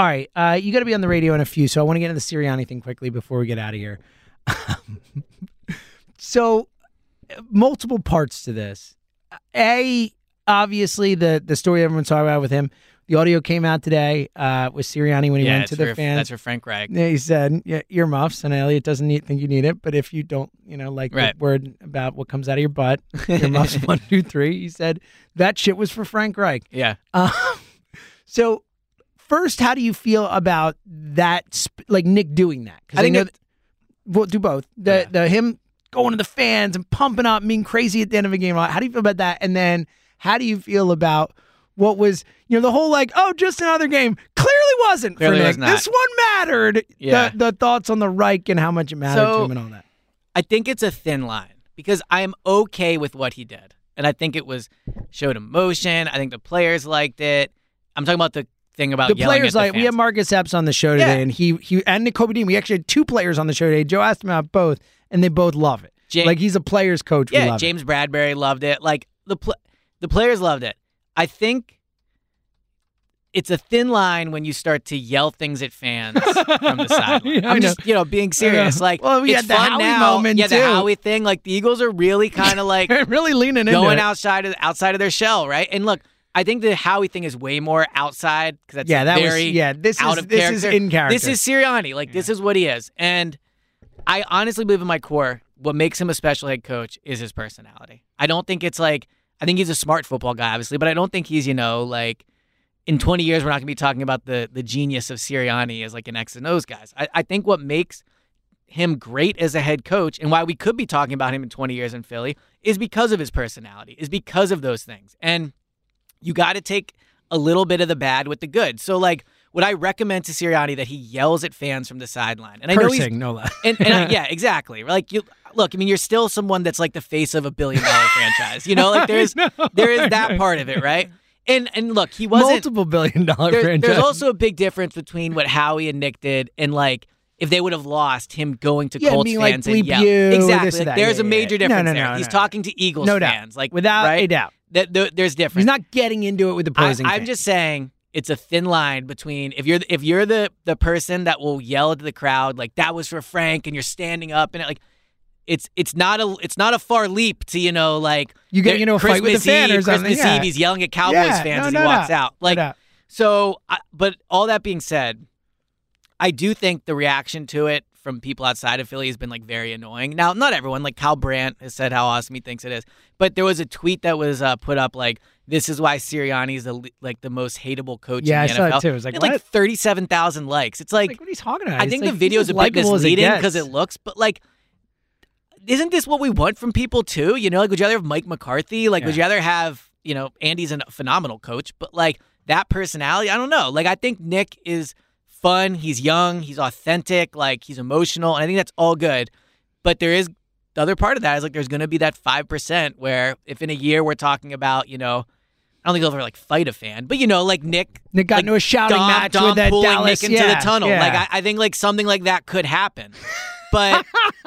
All right, uh, you got to be on the radio in a few, so I want to get into the Sirianni thing quickly before we get out of here. so, multiple parts to this. A, obviously, the the story everyone's talking about with him. The audio came out today uh, with Sirianni when he yeah, went to the for, fans. That's for Frank Reich. Yeah, he said, yeah, earmuffs, and Elliot doesn't need, think you need it, but if you don't, you know, like Right. the word about what comes out of your butt, earmuffs, one, two, three. He said, that shit was for Frank Reich. Yeah. Um, so, first, how do you feel about that, sp- like Nick doing that? I think know that- we'll do both. The, Yeah. the him going to the fans and pumping up, being crazy at the end of a game. How do you feel about that? And then, how do you feel about what was, you know, the whole like, oh, just another game? Clearly wasn't Clearly for Nick. was not. This one mattered. Yeah. The, the thoughts on the Reich and how much it mattered to So- him and all that. I think it's a thin line because I am okay with what he did. And I think it was showed emotion. I think the players liked it. I'm talking about the thing about The yelling players at the like we had Marcus Epps on the show today, Yeah. and he he and Nakobe Dean. We actually had two players on the show today. Joe asked him about both, and they both love it. Ja- like he's a players coach. yeah, love it. James Bradberry loved it. Like the pl- the players loved it. I think it's a thin line when you start to yell things at fans from the sideline. Yeah, I'm just, you know, being serious. Like, Well, we it's had the fun Howie now. moment, yeah, the. Howie thing. Like the Eagles are really kind of like really leaning into going outside of outside of their shell, right? And look, I think the Howie thing is way more outside because that's Yeah, that was- very yeah, this out is- of this character. is in character. This is Sirianni. Like this is what he is, and I honestly believe in my core, what makes him a special head coach is his personality. I don't think it's like I think he's a smart football guy, obviously, but I don't think he's you know like in 20 years we're not going to be talking about the the genius of Sirianni as like an X and O's guys. I, I think what makes him great as a head coach and why we could be talking about him in 20 years in Philly is because of his personality, is because of those things. And you got to take a little bit of the bad with the good. So like would I recommend to Sirianni that he yells at fans from the sideline? And I know he's no less. and, and I, yeah, exactly. Like you look, I mean, you're still someone that's like the face of a billion dollar franchise. You know, like there's there is that part of it, right? And and look, he wasn't multiple billion dollar there- franchise. there's also a big difference between what Howie and Nick did and like if they would have lost him going to Yeah, Colts like, fans "Bleep and yell. you," exactly. Like, there's Yeah, a major yeah. Difference no, there. no, He's no. talking to Eagles No doubt. fans, like without right? a doubt. That there- there's difference. He's not getting into it with the opposing. I'm just saying it's a thin line between if you're if you're the the person that will yell at the crowd like that was for Frank and you're standing up and it, like it's it's not a it's not a far leap to you know like You get there- into a fight with the Christmas fan or Eve, something, Christmas yeah. Eve he's yelling at Cowboys Yeah, fans no, as no he walks doubt. out like so I, but all that being said I do think the reaction to it from people outside of Philly has been like very annoying. Now, not everyone, like Kyle Brandt has said how awesome he thinks it is, but there was a tweet that was uh, put up like, "This is why Sirianni is the like the most hateable coach Yeah, in I the saw it too. It was like, It thirty-seven thousand likes. It's like, like what are you talking about? I think like, the video's a bit likable as it misleading because it looks, but like. Isn't this what we want from people too? You know, like would you rather have Mike McCarthy? Like, would you rather have you know Andy's a phenomenal coach, but like that personality, I don't know. Like, I think Nick is fun. He's young. He's authentic. Like, he's emotional, and I think that's all good. But there is the other part of that is like there's going to be that five percent where if in a year we're talking about you know. I don't think he'll ever like fight a fan, but you know, like Nick, Nick got like, into a shouting Dom, match Dom with that pulling Dallas Nick into yeah, the tunnel. yeah. Like I, I think like something like that could happen. But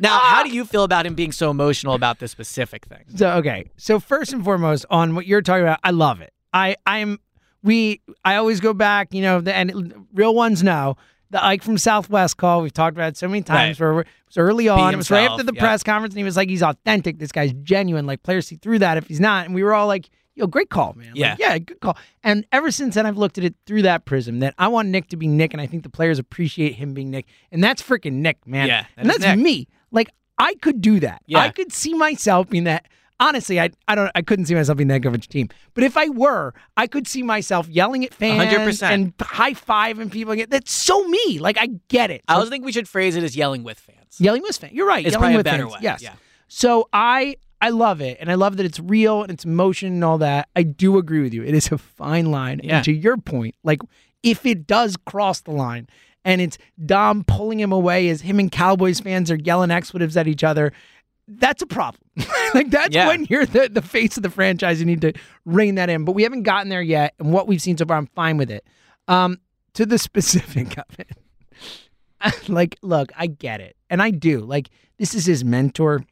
now, how do you feel about him being so emotional about this specific thing? So okay. So first and foremost, on what you're talking about, I love it. I I'm we I always go back, you know, the and real ones know the Ike from Southwest call. We've talked about it so many times. Right. Where it was early on. it was right after the yeah. press conference, and he was like, "He's authentic. This guy's genuine. Like players see through that. If he's not." And we were all like. Yo, great call, man. Like, Yeah. yeah, good call. And ever since then, I've looked at it through that prism that I want Nick to be Nick, and I think the players appreciate him being Nick, and that's freaking Nick, man. Yeah, that and that's Nick. me. Like I could do that. Yeah. I could see myself being that. Honestly, I I don't I couldn't see myself being that good of a team. But if I were, I could see myself yelling at fans 100%. and high fiving people. That's so me. Like I get it. I also think we should phrase it as yelling with fans. yelling with fans. You're right. It's yelling probably a better fans. way, Yes. yeah. So I I love it, and I love that it's real and it's emotion and all that. I do agree with you. It is a fine line. Yeah. And to your point, like if it does cross the line and it's Dom pulling him away as him and Cowboys fans are yelling expletives at each other, that's a problem. like that's Yeah. when you're the, the face of the franchise. You need to rein that in. But we haven't gotten there yet. And what we've seen so far, I'm fine with it. Um, to the specific of it. like, look, I get it. And I do. Like, this is his mentor,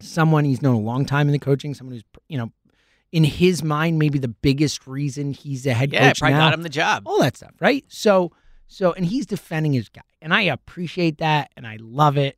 someone he's known a long time in the coaching, someone who's, you know, in his mind, maybe the biggest reason he's a head coach. Yeah, coach probably now got him the job. all that stuff, right? So, so, and he's defending his guy, and I appreciate that, and I love it.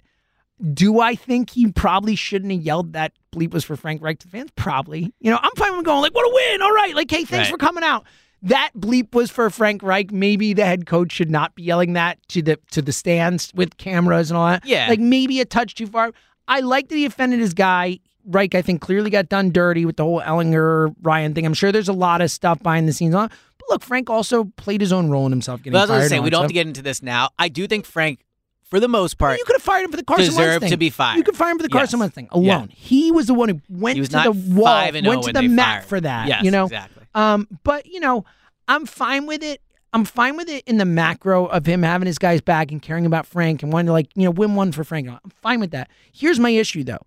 Do I think he probably shouldn't have yelled that bleep was for Frank Reich to the fans? Probably. You know, I'm fine with going like, "What a win! All right, like, hey, thanks Right. for coming out." That bleep was for Frank Reich. Maybe the head coach should not be yelling that to the to the stands with cameras and all that. Yeah. like maybe a touch too far. I like that he offended his guy. Reich, I think, clearly got done dirty with the whole Ehlinger Ryan thing. I'm sure there's a lot of stuff behind the scenes on. But look, Frank also played his own role in himself getting But I was fired. going to say, we don't have to get into this now. I do think Frank, for the most part, you could have fired him for the Carson Wentz deserved thing. to be fired. You could fire him for the Carson Yes. Wentz thing Yeah. alone. He was the one who went to the wall, went to the mat for that. Yes, you know, exactly. Um, but you know, I'm fine with it. I'm fine with it in the macro of him having his guys back and caring about Frank and wanting to like you know win one for Frank. I'm fine with that. Here's my issue though,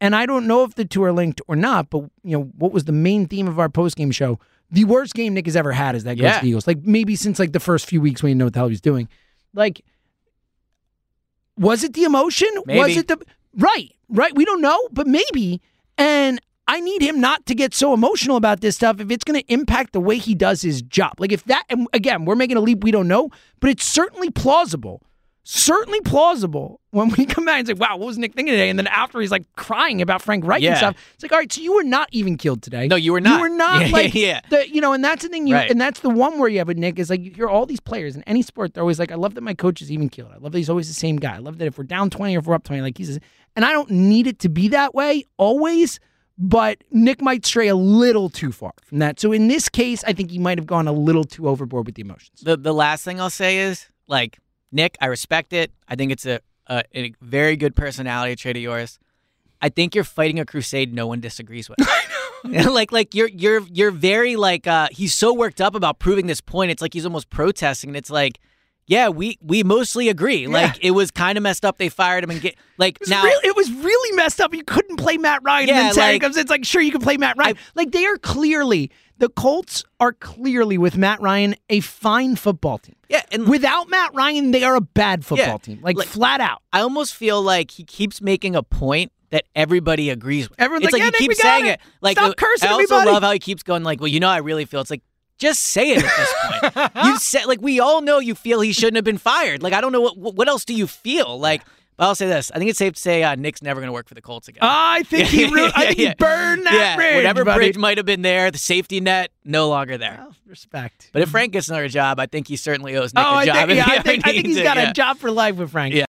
and I don't know if the two are linked or not. But you know what was the main theme of our post game show? The worst game Nick has ever had is that Yeah. the Eagles. Like maybe since like the first few weeks when he didn't know what the hell he was doing. Like, was it the emotion? Was it the right? Right? We don't know, but maybe. And I need him not to get so emotional about this stuff if it's going to impact the way he does his job. Like if that, and again, we're making a leap we don't know, but it's certainly plausible. Certainly plausible when we come back and say, "Wow, what was Nick thinking today?" And then after he's like crying about Frank Reich and stuff, it's like, "All right, so you were not even killed today. No, you were not. You were not Yeah, like yeah. the you know." And that's the thing. You Right. and that's the one where you have with Nick is like you hear all these players in any sport. They're always like, "I love that my coach is even killed. I love that he's always the same guy. I love that if we're down twenty or if we're up twenty, like he's." And I don't need it to be that way always but Nick might stray a little too far from that. So in this case, I think he might have gone a little too overboard with the emotions. The the last thing I'll say is like Nick, I respect it. I think it's a, a, a very good personality trait of yours. I think you're fighting a crusade no one disagrees with. like like you're you're you're very like uh he's so worked up about proving this point. It's like he's almost protesting and it's like yeah, we we mostly agree. Like it was kind of messed up they fired him and get like It was, now real- it was really messed up. You couldn't play Matt Ryan. Yeah, and then like- comes it's like, sure, you can play Matt Ryan. like, they are clearly, the Colts are clearly, with Matt Ryan, a fine football team. Yeah, and Without Matt Ryan, they are a bad football Yeah, team. Like, like- flat out. I almost feel like he keeps making a point that everybody agrees with. Everyone's it's like, like, "Yeah, he keeps saying it. it. Like Stop cursing I also everybody." love how he keeps going like, well, you know, I really feel. It's like just say it at this point. you said like we all know you feel he shouldn't have been fired. Like I don't know what what else do you feel like. But I'll say this: I think it's safe to say uh, Nick's never going to work for the Colts again. I think he, I think he Yeah. burned that yeah, bridge. whatever buddy. bridge might have been there, the safety net no longer there. Well, respect. But if Frank gets another job, I think he certainly owes Nick oh, a I job. think, yeah, I think, I think needs he's it, got yeah. a job for life with Frank. Yeah.